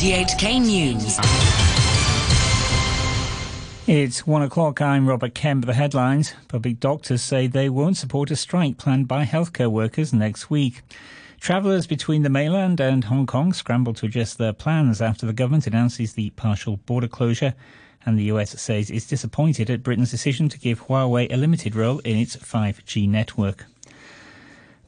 RTHK News. It's one o'clock. I'm Robert Kemp. The headlines. Public doctors say they won't support a strike planned by healthcare workers next week. Travellers between the mainland and Hong Kong scramble to adjust their plans after the government announces the partial border closure. And the US says it's disappointed at Britain's decision to give Huawei a limited role in its 5G network.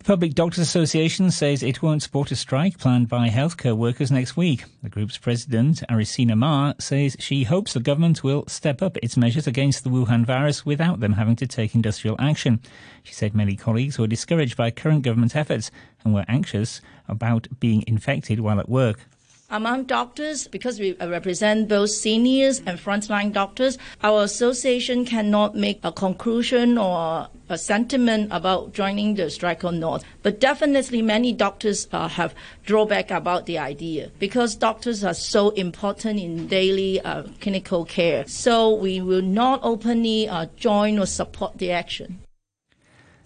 The Public Doctors Association says it won't support a strike planned by healthcare workers next week. The group's president, Arisina Ma, says she hopes the government will step up its measures against the Wuhan virus without them having to take industrial action. She said many colleagues were discouraged by current government efforts and were anxious about being infected while at work. Among doctors, because we represent both seniors and frontline doctors, our association cannot make a conclusion or a sentiment about joining the strike or not. But definitely, many doctors uh, have drawback about the idea because doctors are so important in daily uh, clinical care. So we will not openly uh, join or support the action.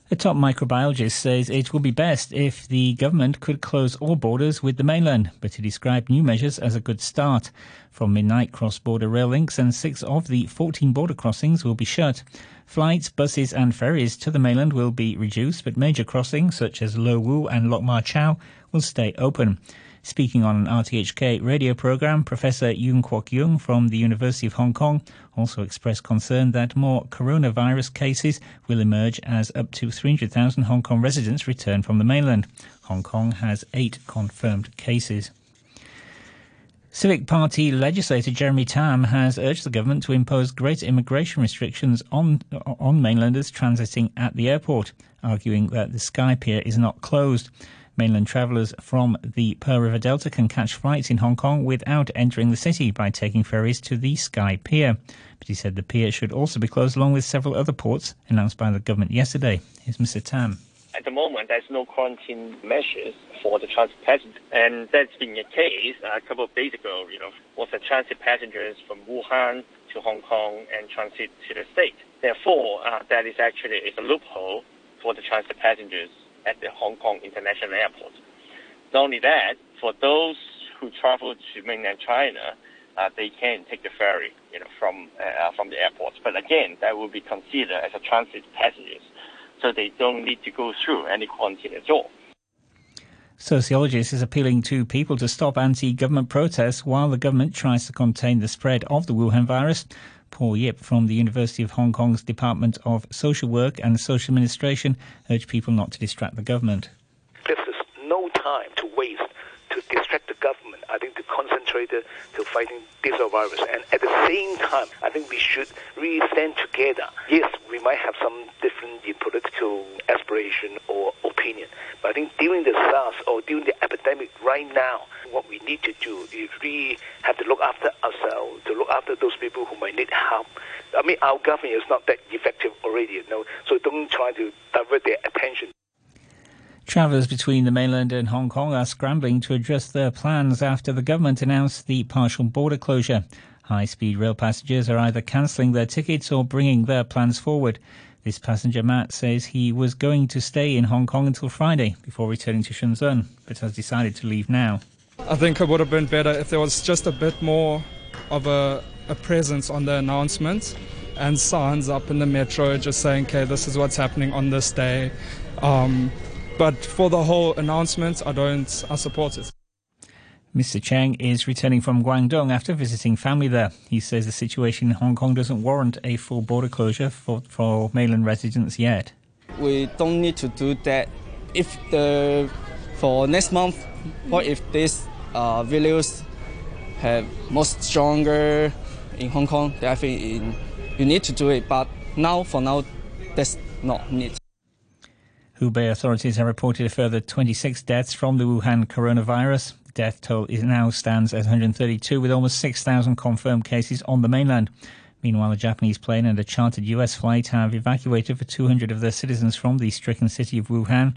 A top microbiologist says it would be best if the government could close all borders with the mainland, but he described new measures as a good start. From midnight, cross-border rail links and six of the 14 border crossings will be shut. Flights, buses and ferries to the mainland will be reduced, but major crossings such as Lo Wu and Lok Ma Chau will stay open. Speaking on an RTHK radio program, Professor Yuen Kwok Yung from the University of Hong Kong also expressed concern that more coronavirus cases will emerge as up to 300,000 Hong Kong residents return from the mainland. Hong Kong has eight confirmed cases. Civic Party legislator Jeremy Tam has urged the government to impose greater immigration restrictions on on mainlanders transiting at the airport, arguing that the Sky Pier is not closed. Mainland travellers from the Pearl River Delta can catch flights in Hong Kong without entering the city by taking ferries to the Sky Pier. But he said the pier should also be closed along with several other ports announced by the government yesterday. Here's Mr. Tam. At the moment, there's no quarantine measures for the transit passengers, and that's been the case a couple of days ago. You know, was the transit passengers from Wuhan to Hong Kong and transit to the state. Therefore, uh, that is actually is a loophole for the transit passengers at the Hong Kong International Airport. Not only that, for those who travel to mainland China, uh, they can take the ferry, you know, from uh, from the airports. But again, that will be considered as a transit passengers, so they don't need to go through any quarantine at all. Sociologist is appealing to people to stop anti-government protests while the government tries to contain the spread of the Wuhan virus. Paul Yip from the University of Hong Kong's Department of Social Work and Social Administration urged people not to distract the government. This is no time to waste to distract the government. I think to concentrate to fighting this virus. And at the same time, I think we should really stand together. Yes, we might have some different political aspiration or opinion, but I think during the SARS or during the epidemic right now, what we need to do is really have to look after ourselves, to look after those people who might need help. I mean, our government is not that effective already, you know, so don't try to divert their attention. Travellers between the mainland and Hong Kong are scrambling to adjust their plans after the government announced the partial border closure. High speed rail passengers are either cancelling their tickets or bringing their plans forward. This passenger, Matt, says he was going to stay in Hong Kong until Friday before returning to Shenzhen, but has decided to leave now. I think it would have been better if there was just a bit more of a, a presence on the announcement and signs up in the metro just saying, okay, this is what's happening on this day. Um, but for the whole announcement, I don't, I support it. Mr. Chang is returning from Guangdong after visiting family there. He says the situation in Hong Kong doesn't warrant a full border closure for, for mainland residents yet. We don't need to do that. If the for next month, what if this uh, values have more stronger in Hong Kong, I think in, you need to do it. But now, for now, that's not need. Hubei authorities have reported a further 26 deaths from the Wuhan coronavirus. The death toll is now stands at 132, with almost 6,000 confirmed cases on the mainland. Meanwhile, a Japanese plane and a chartered US flight have evacuated for 200 of their citizens from the stricken city of Wuhan.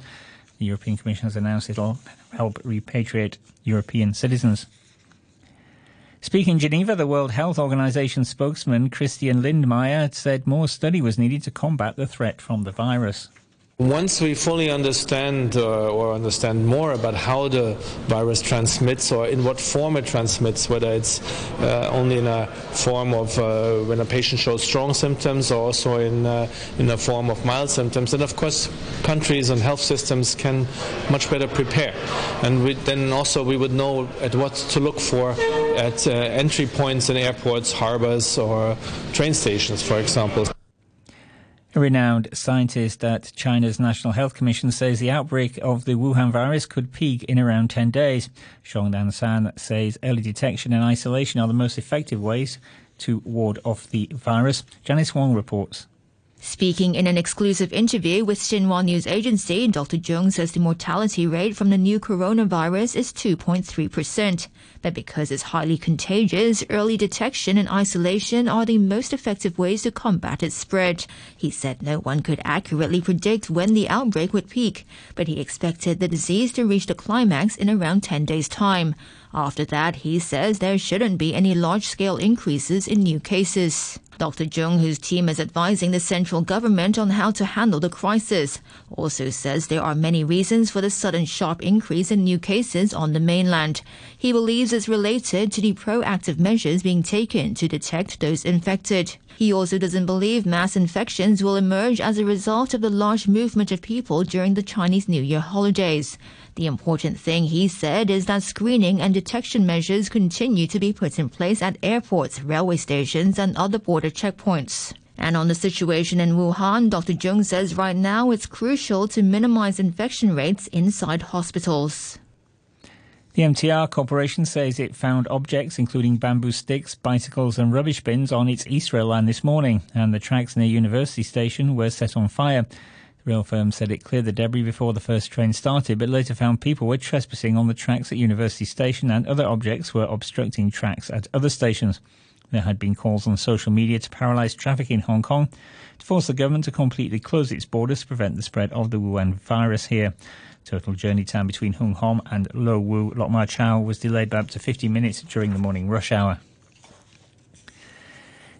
The European Commission has announced it'll help repatriate European citizens. Speaking in Geneva, the World Health Organization spokesman Christian Lindmeier said more study was needed to combat the threat from the virus. Once we fully understand uh, or understand more about how the virus transmits or in what form it transmits, whether it's uh, only in a form of uh, when a patient shows strong symptoms or also in, uh, in a form of mild symptoms, then of course countries and health systems can much better prepare. And we, then also we would know at what to look for at uh, entry points in airports, harbors, or train stations, for example. A renowned scientist at China's National Health Commission says the outbreak of the Wuhan virus could peak in around 10 days. Zhong Nanshan says early detection and isolation are the most effective ways to ward off the virus. Janice Wong reports. Speaking in an exclusive interview with Xinhua News Agency, Dr. Zhong says the mortality rate from the new coronavirus is 2.3%. But because it's highly contagious, early detection and isolation are the most effective ways to combat its spread. He said no one could accurately predict when the outbreak would peak, but he expected the disease to reach the climax in around 10 days' time. After that, he says there shouldn't be any large scale increases in new cases. Dr. Zhong, whose team is advising the central government on how to handle the crisis, also says there are many reasons for the sudden sharp increase in new cases on the mainland. He believes it's related to the proactive measures being taken to detect those infected. He also doesn't believe mass infections will emerge as a result of the large movement of people during the Chinese New Year holidays. The important thing, he said, is that screening and detection measures continue to be put in place at airports, railway stations, and other border checkpoints. And on the situation in Wuhan, Dr. Zhong says right now it's crucial to minimize infection rates inside hospitals. The MTR Corporation says it found objects including bamboo sticks, bicycles, and rubbish bins on its East Rail line this morning, and the tracks near University Station were set on fire. Rail firm said it cleared the debris before the first train started, but later found people were trespassing on the tracks at University Station and other objects were obstructing tracks at other stations. There had been calls on social media to paralyse traffic in Hong Kong to force the government to completely close its borders to prevent the spread of the Wuhan virus here. Total journey time between Hung Hom and Lo Wu Lok Ma Chau was delayed by up to 50 minutes during the morning rush hour.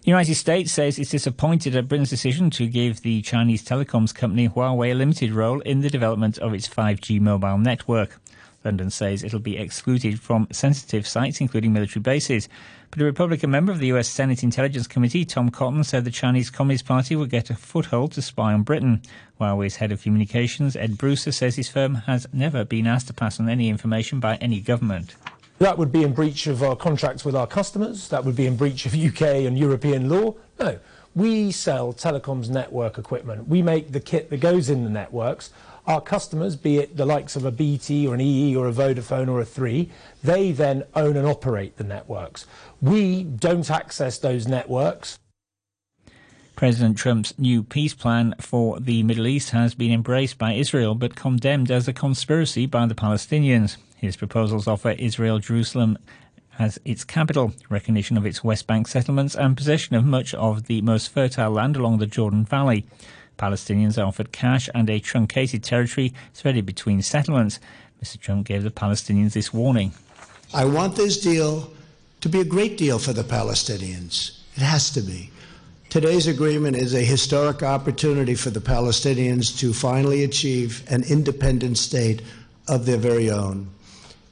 The United States says it's disappointed at Britain's decision to give the Chinese telecoms company Huawei a limited role in the development of its 5G mobile network. London says it'll be excluded from sensitive sites, including military bases. But a Republican member of the US Senate Intelligence Committee, Tom Cotton, said the Chinese Communist Party will get a foothold to spy on Britain. Huawei's head of communications, Ed Brewster, says his firm has never been asked to pass on any information by any government. That would be in breach of our contracts with our customers. That would be in breach of UK and European law. No, we sell telecoms network equipment. We make the kit that goes in the networks. Our customers, be it the likes of a BT or an EE or a Vodafone or a 3, they then own and operate the networks. We don't access those networks. President Trump's new peace plan for the Middle East has been embraced by Israel but condemned as a conspiracy by the Palestinians. His proposals offer Israel Jerusalem as its capital, recognition of its West Bank settlements, and possession of much of the most fertile land along the Jordan Valley. Palestinians are offered cash and a truncated territory threaded between settlements. Mr. Trump gave the Palestinians this warning. I want this deal to be a great deal for the Palestinians. It has to be. Today's agreement is a historic opportunity for the Palestinians to finally achieve an independent state of their very own.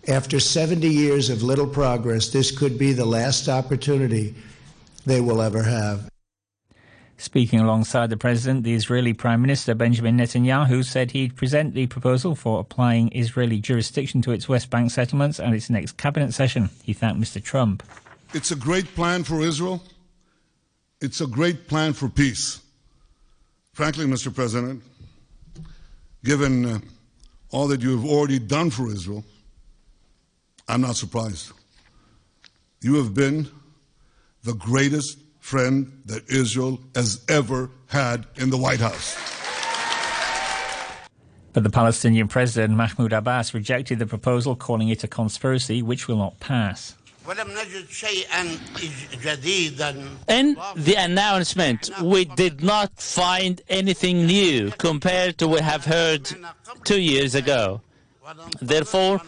After 70 years of little progress, this could be the last opportunity they will ever have. Speaking alongside the president, the Israeli Prime Minister Benjamin Netanyahu said he'd present the proposal for applying Israeli jurisdiction to its West Bank settlements at its next cabinet session. He thanked Mr. Trump. It's a great plan for Israel. It's a great plan for peace. Frankly, Mr. President, given uh, all that you have already done for Israel, I'm not surprised. You have been the greatest friend that Israel has ever had in the White House. But the Palestinian president Mahmoud Abbas rejected the proposal, calling it a conspiracy which will not pass. In the announcement, we did not find anything new compared to what we have heard two years ago. Therefore,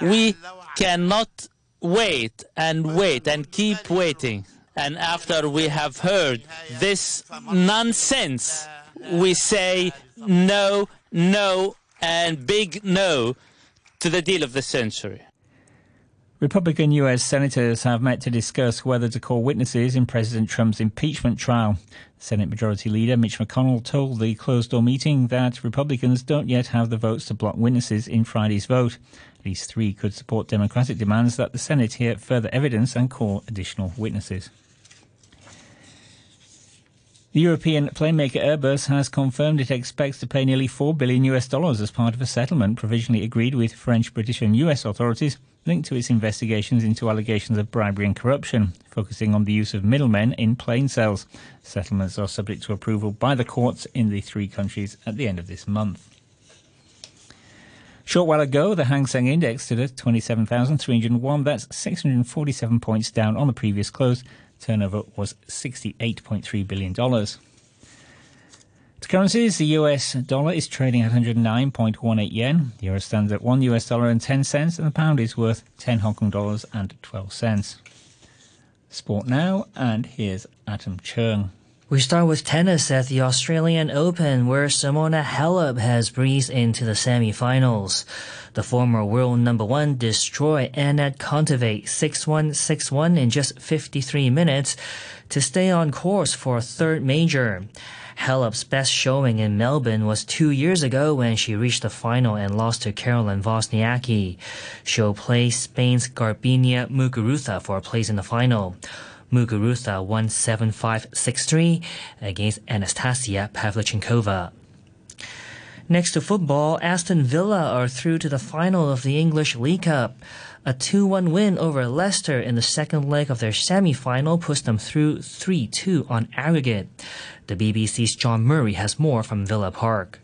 we cannot wait and wait and keep waiting. And after we have heard this nonsense, we say no, no, and big no to the deal of the century. Republican U.S. senators have met to discuss whether to call witnesses in President Trump's impeachment trial. Senate Majority Leader Mitch McConnell told the closed door meeting that Republicans don't yet have the votes to block witnesses in Friday's vote. Least three could support Democratic demands that the Senate hear further evidence and call additional witnesses. The European playmaker Airbus has confirmed it expects to pay nearly 4 billion US dollars as part of a settlement provisionally agreed with French, British and US authorities linked to its investigations into allegations of bribery and corruption, focusing on the use of middlemen in plane sales. Settlements are subject to approval by the courts in the three countries at the end of this month. Short while ago, the Hang Seng Index stood at 27,301. That's 647 points down on the previous close. Turnover was $68.3 billion. To currencies, the US dollar is trading at 109.18 yen. The euro stands at 1 US dollar and 10 cents, and the pound is worth 10 Hong Kong dollars and 12 cents. Sport now, and here's Adam Chung. We start with tennis at the Australian Open, where Simona Halep has breezed into the semi-finals. The former world number one destroyed Anett Kontaveit 6-1, 6-1 in just 53 minutes to stay on course for a third major. Halep's best showing in Melbourne was two years ago when she reached the final and lost to Caroline Wozniacki. She'll play Spain's Garbiñe Muguruza for a place in the final. Muguruza won 7-5, 6-3 against Anastasia Pavlyuchenkova. Next to football, Aston Villa are through to the final of the English League Cup. A 2-1 win over Leicester in the second leg of their semi-final pushed them through 3-2 on aggregate. The BBC's John Murray has more from Villa Park.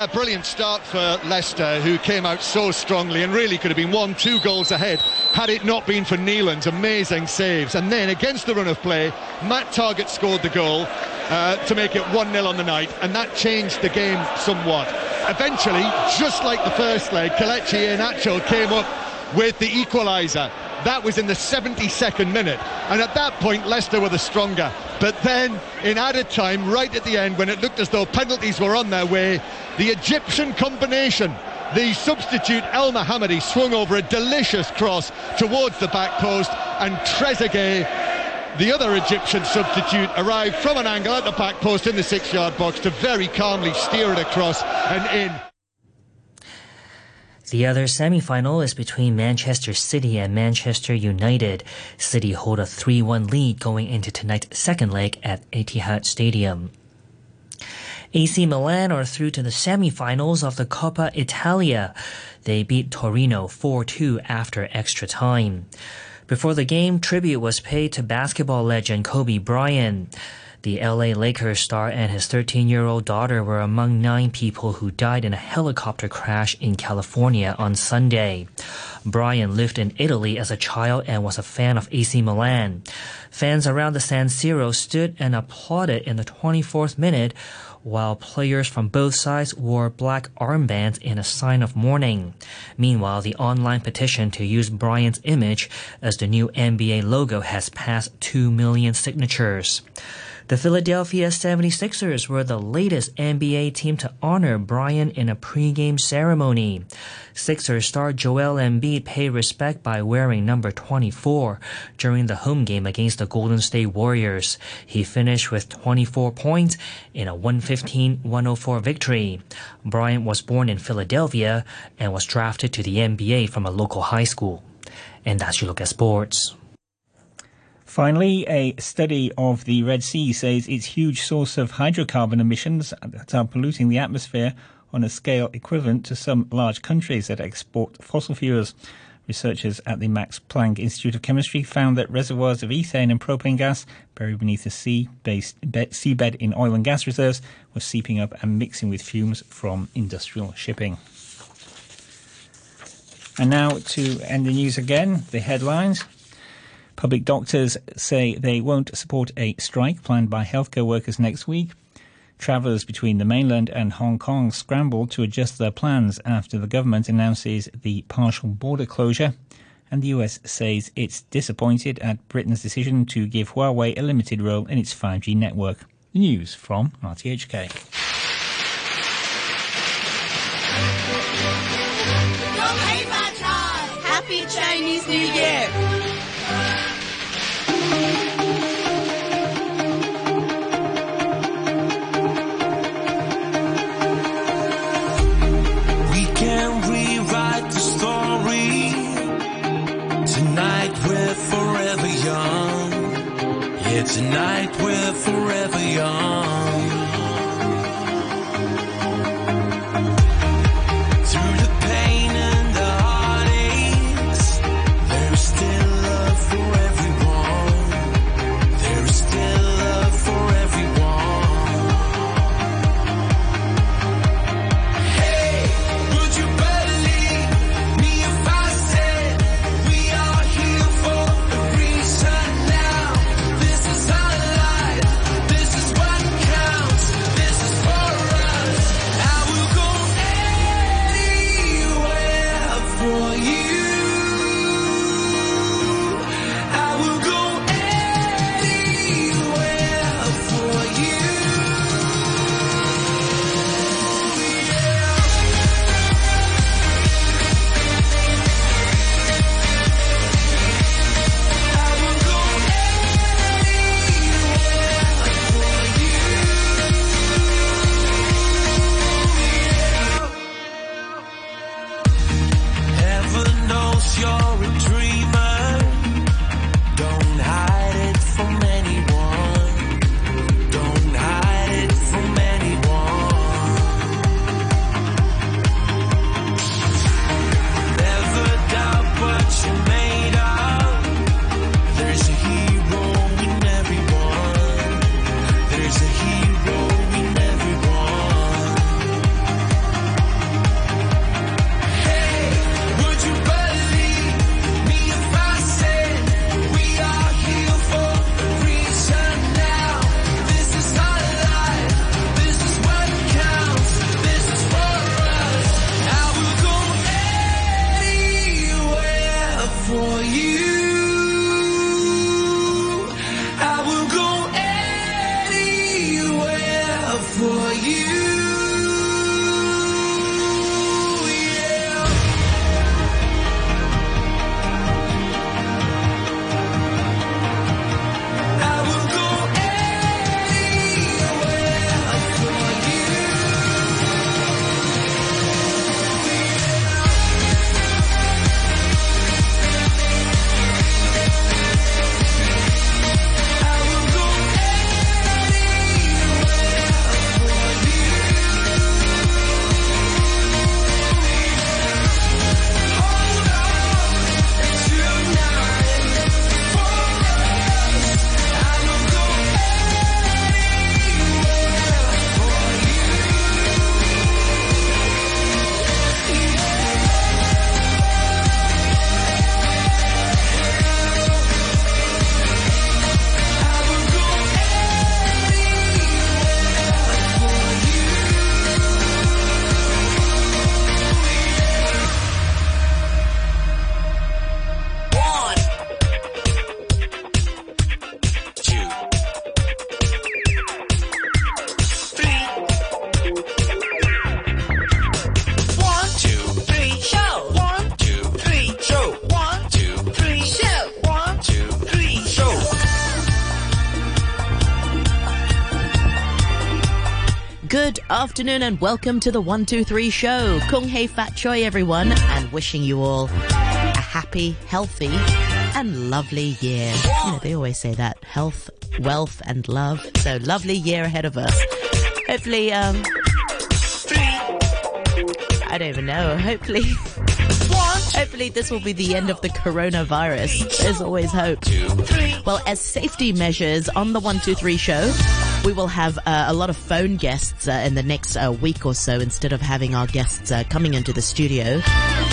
A brilliant start for Leicester, who came out so strongly and really could have been one, two goals ahead had it not been for Nyland's amazing saves. And then, against the run of play, Matt Targett scored the goal uh, to make it 1 0 on the night, and that changed the game somewhat. Eventually, just like the first leg, Kelechi Iheanacho came up with the equaliser. That was in the 72nd minute. And at that point, Leicester were the stronger. But then, in added time, right at the end, when it looked as though penalties were on their way, the Egyptian combination the substitute Elmohamady swung over a delicious cross towards the back post and Trezeguet the other Egyptian substitute arrived from an angle at the back post in the six yard box to very calmly steer it across and in. The other semi-final is between Manchester City and Manchester United. City hold a 3-1 lead going into tonight's second leg at Etihad Stadium. AC Milan are through to the semi-finals of the Coppa Italia. They beat Torino 4-2 after extra time. Before the game, tribute was paid to basketball legend Kobe Bryant. The LA Lakers star and his 13 year old daughter were among nine people who died in a helicopter crash in California on Sunday. Bryant lived in Italy as a child and was a fan of AC Milan. Fans around the San Siro stood and applauded in the 24th minute while players from both sides wore black armbands in a sign of mourning. Meanwhile, the online petition to use Bryant's image as the new NBA logo has passed 2 million signatures. The Philadelphia 76ers were the latest NBA team to honor Bryant in a pregame ceremony. Sixers star Joel Embiid paid respect by wearing number 24 during the home game against the Golden State Warriors. He finished with 24 points in a 115-104 victory. Bryant was born in Philadelphia and was drafted to the NBA from a local high school. And that's your look at sports. Finally, a study of the Red Sea says its huge source of hydrocarbon emissions that are polluting the atmosphere on a scale equivalent to some large countries that export fossil fuels. Researchers at the Max Planck Institute of Chemistry found that reservoirs of ethane and propane gas buried beneath the sea based seabed in oil and gas reserves were seeping up and mixing with fumes from industrial shipping. And now to end the news again, the headlines. Public doctors say they won't support a strike planned by healthcare workers next week. Travellers between the mainland and Hong Kong scramble to adjust their plans after the government announces the partial border closure. And the US says it's disappointed at Britain's decision to give Huawei a limited role in its 5G network. News from RTHK. Happy Chinese New Year! Tonight we're forever young. Good afternoon and welcome to the 123 show. Kung Hei Fat Choi, everyone, and wishing you all a happy, healthy, and lovely year. You know, they always say that health, wealth, and love. So, lovely year ahead of us. Hopefully, um, I don't even know. Hopefully, hopefully this will be the end of the coronavirus. There's always hope. Well, as safety measures on the 123 show, we will have uh, a lot of phone guests uh, in the next uh, week or so instead of having our guests uh, coming into the studio.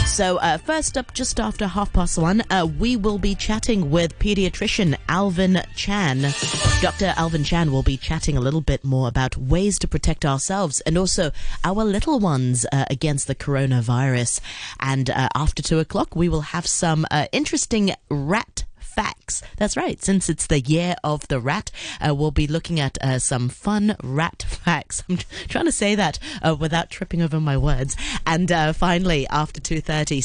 So, uh, first up, just after half past one, uh, we will be chatting with pediatrician Alvin Chan. Dr. Alvin Chan will be chatting a little bit more about ways to protect ourselves and also our little ones against the coronavirus. And after two o'clock, we will have some interesting rat facts. That's right. Since it's the year of the rat, uh, we'll be looking at uh, some fun rat facts. I'm trying to say that uh, without tripping over my words. And uh, finally, after 2.30,